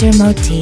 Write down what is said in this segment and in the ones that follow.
Mr. Motif.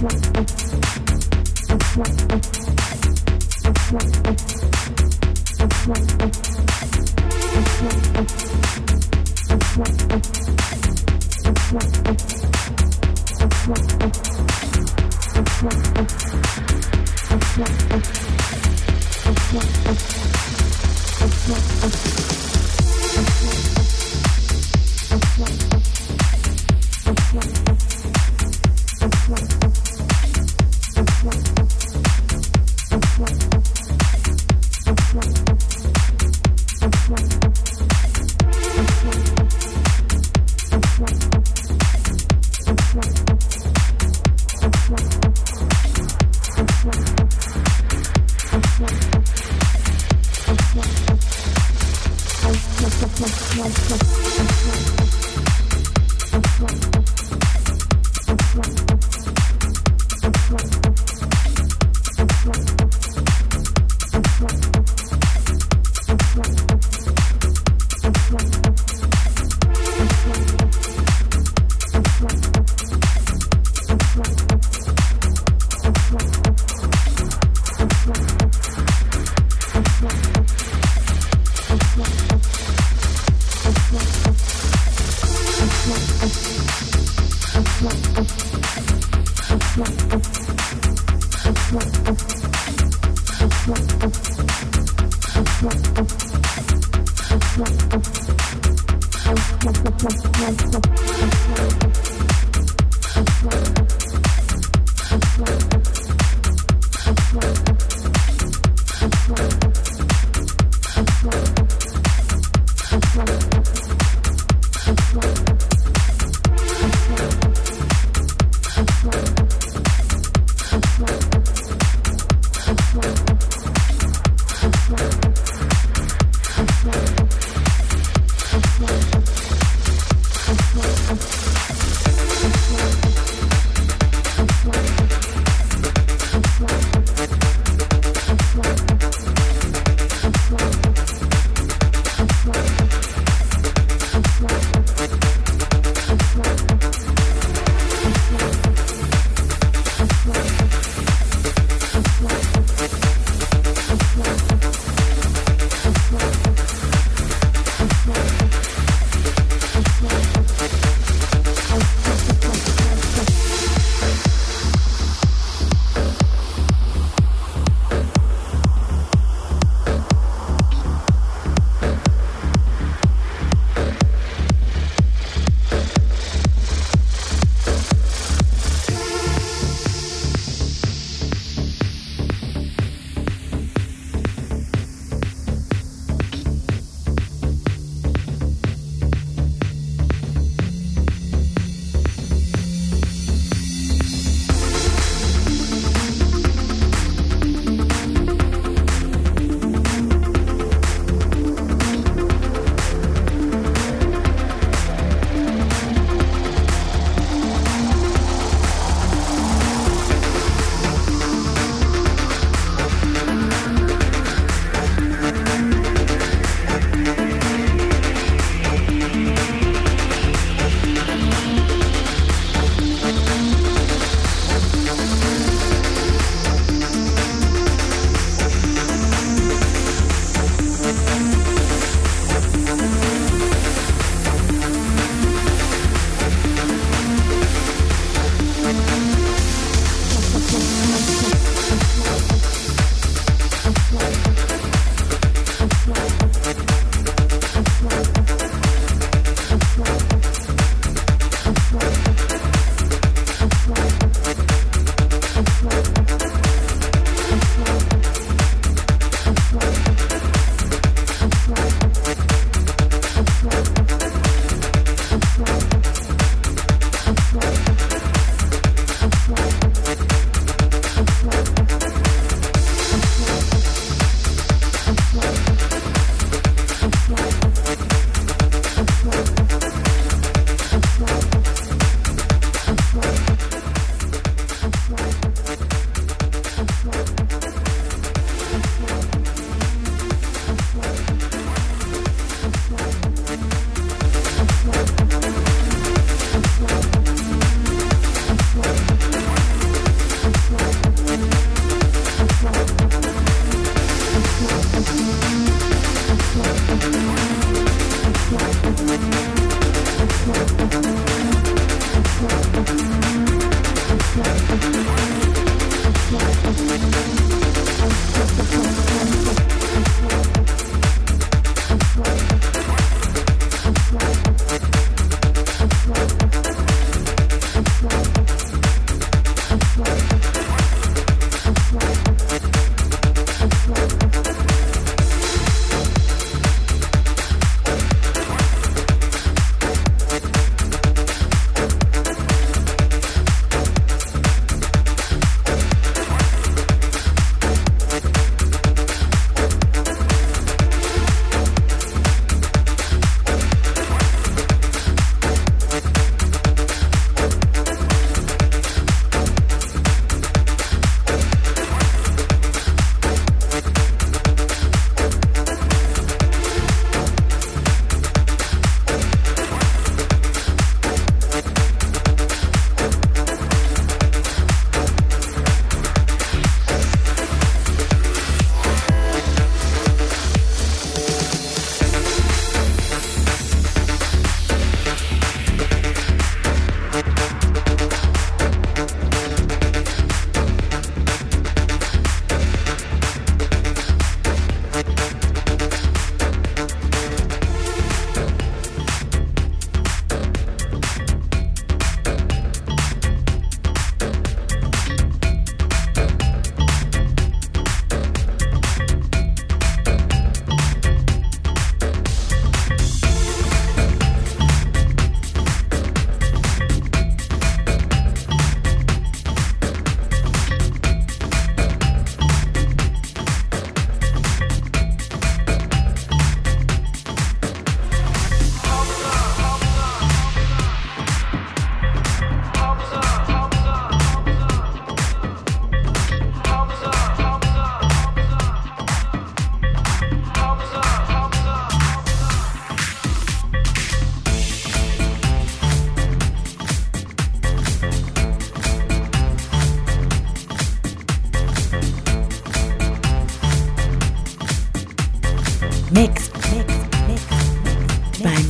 Thank you.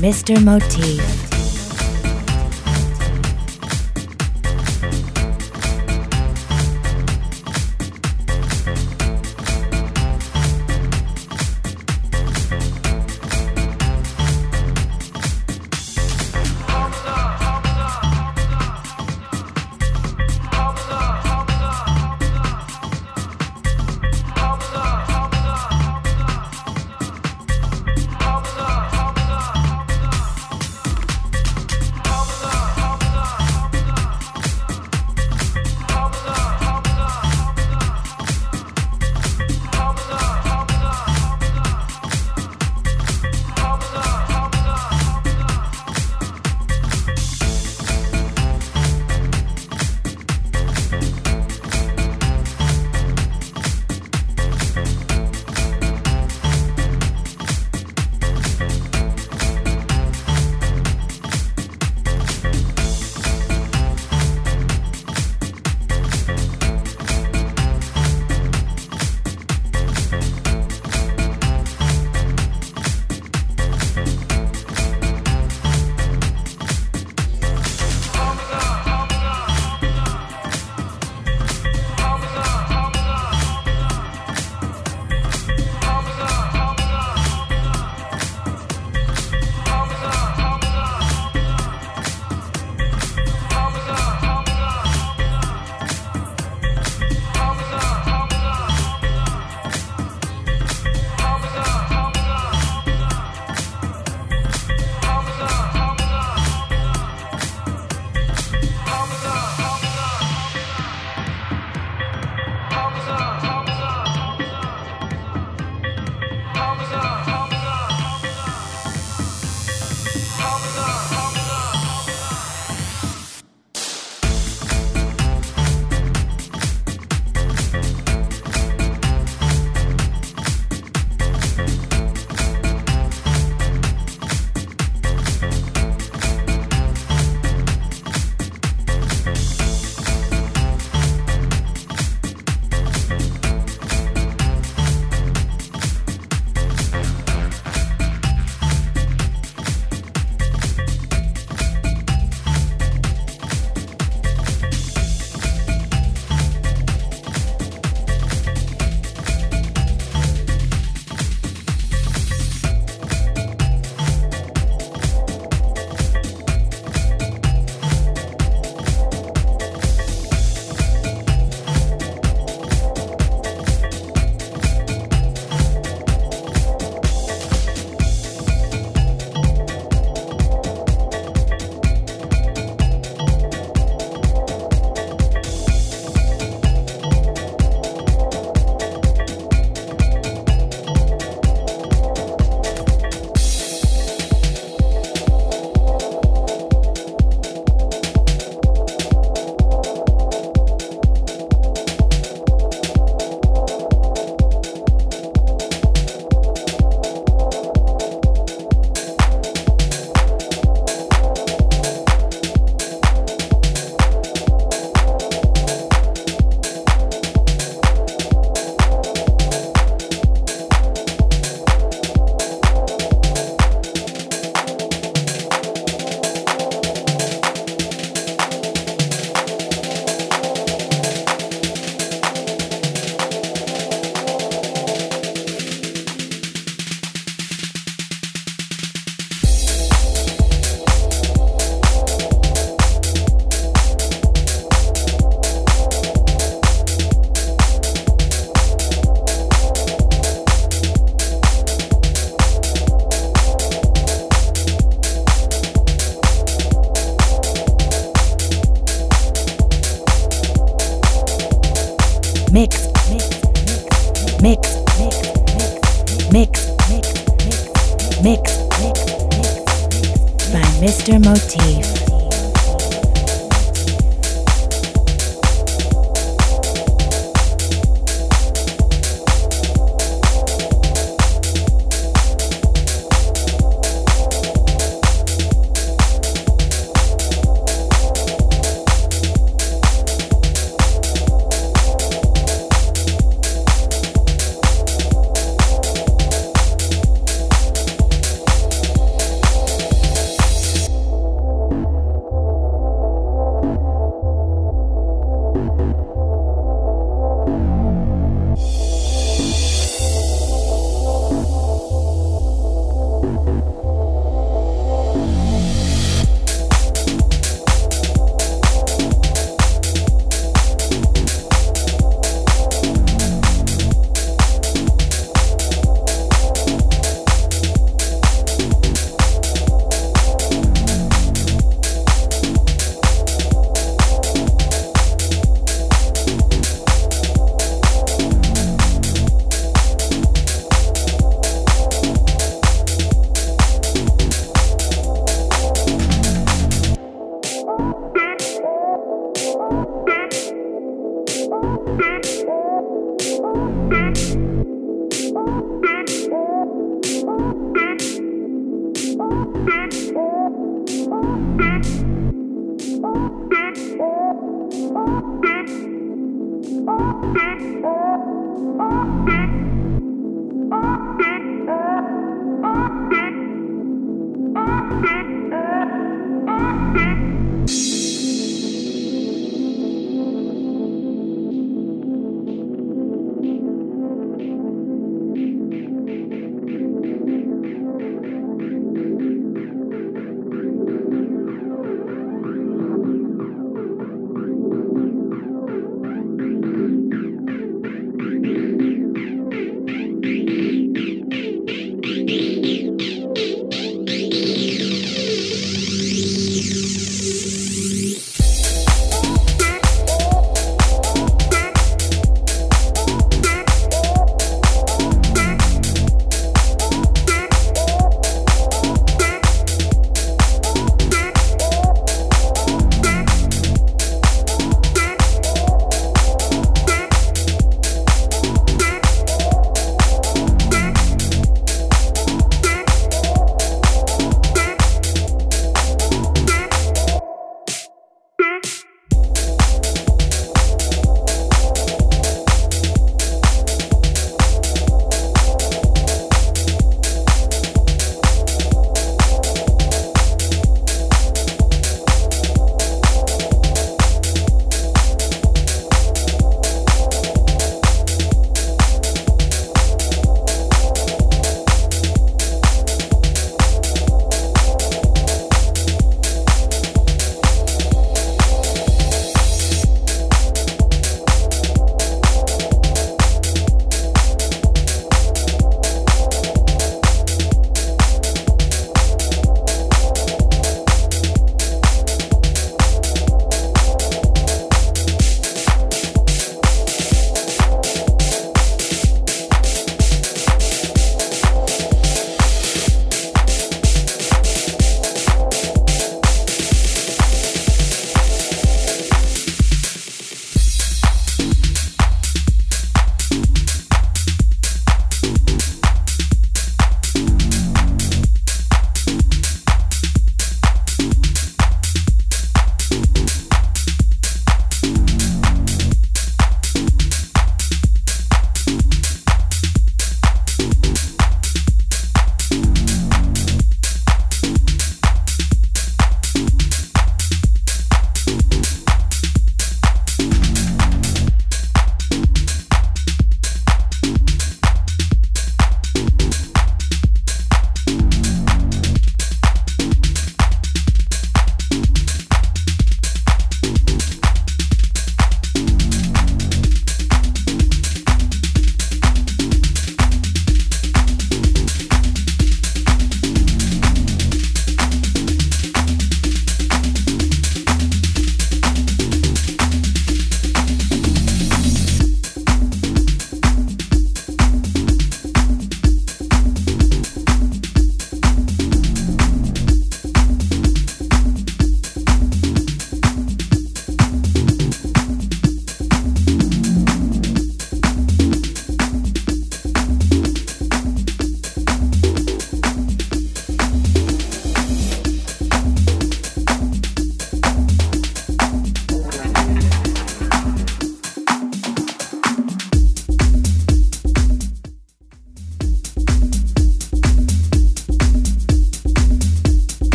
Mr. Motif.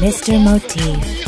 Mr. Motif.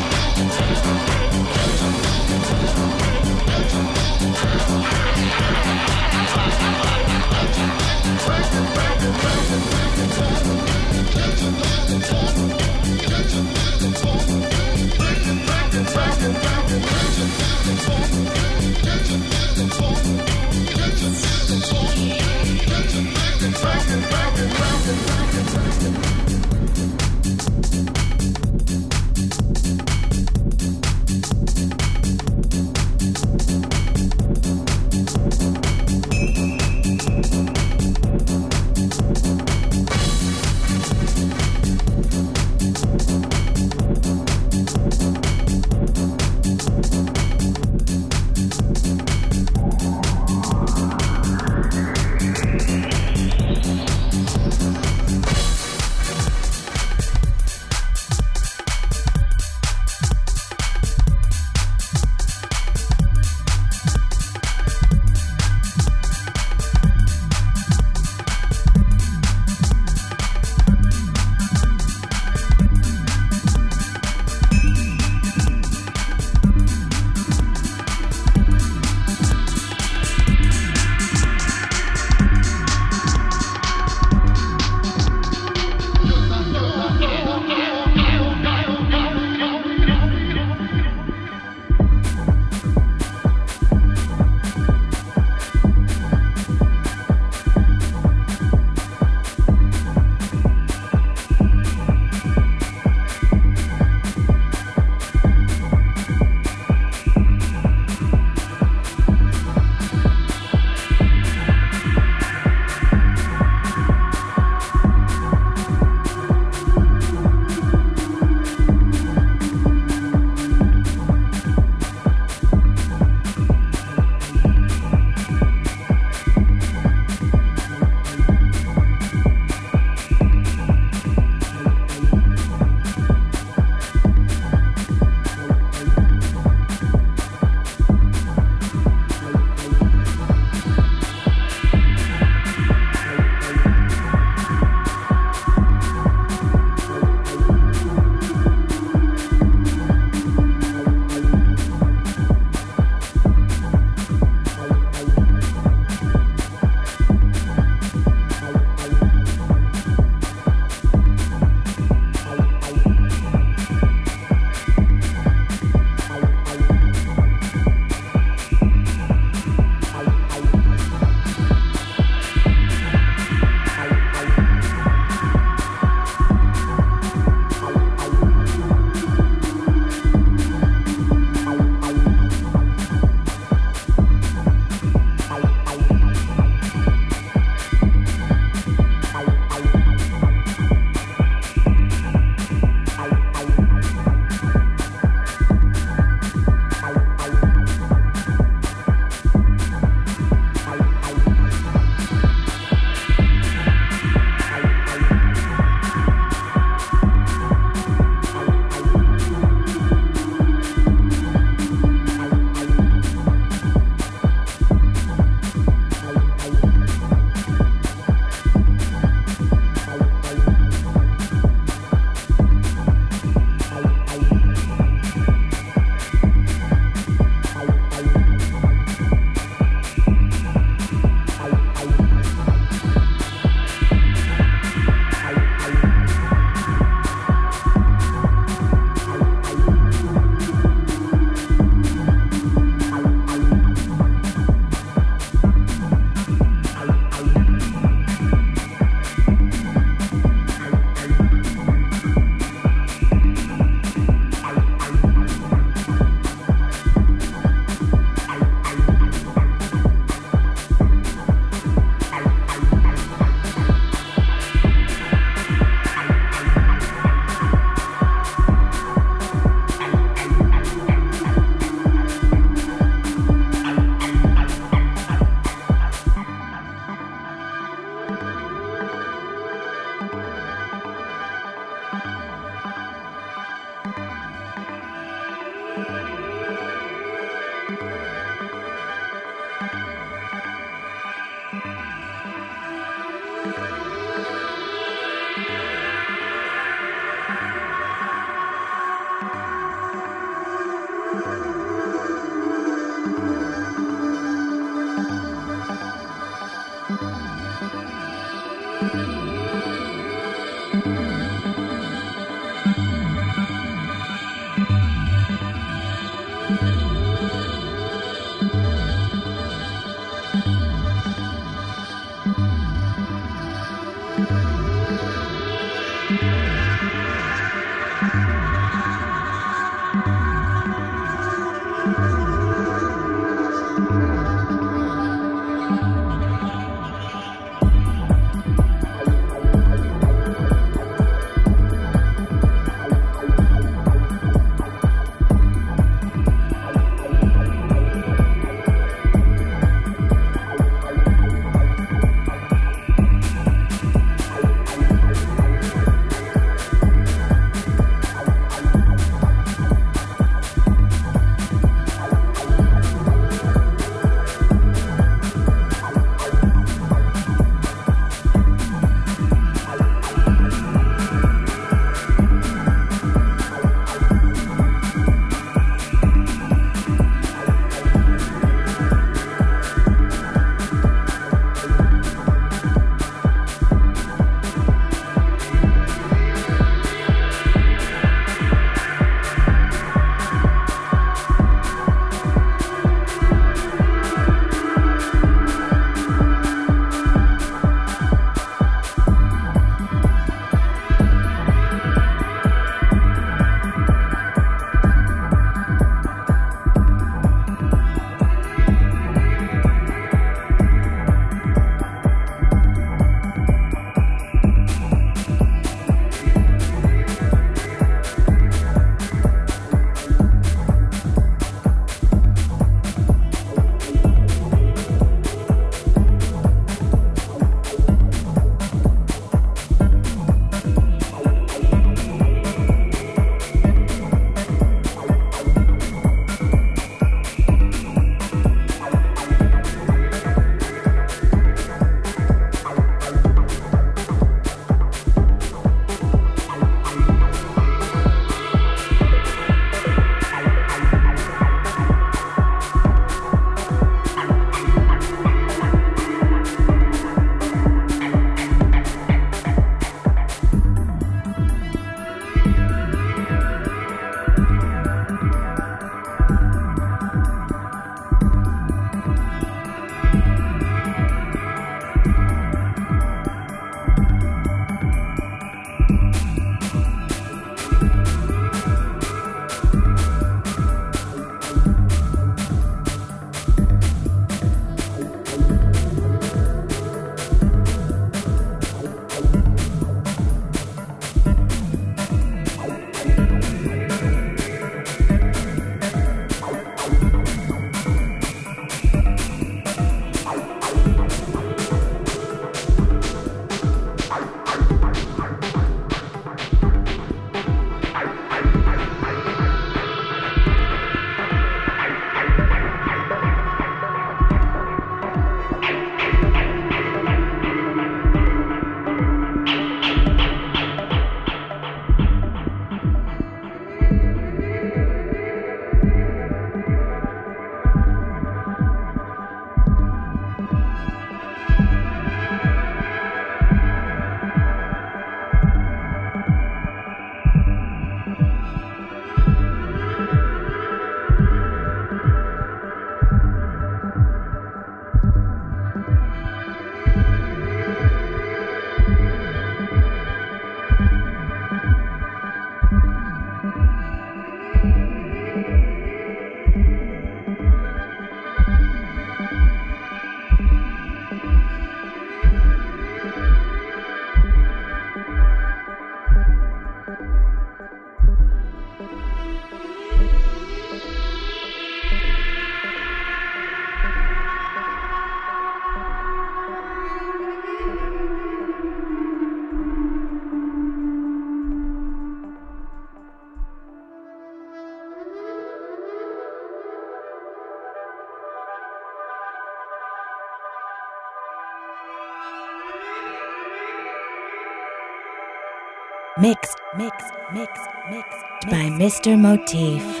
Mixed, mixed, mixed, mixed by Mr. Motif.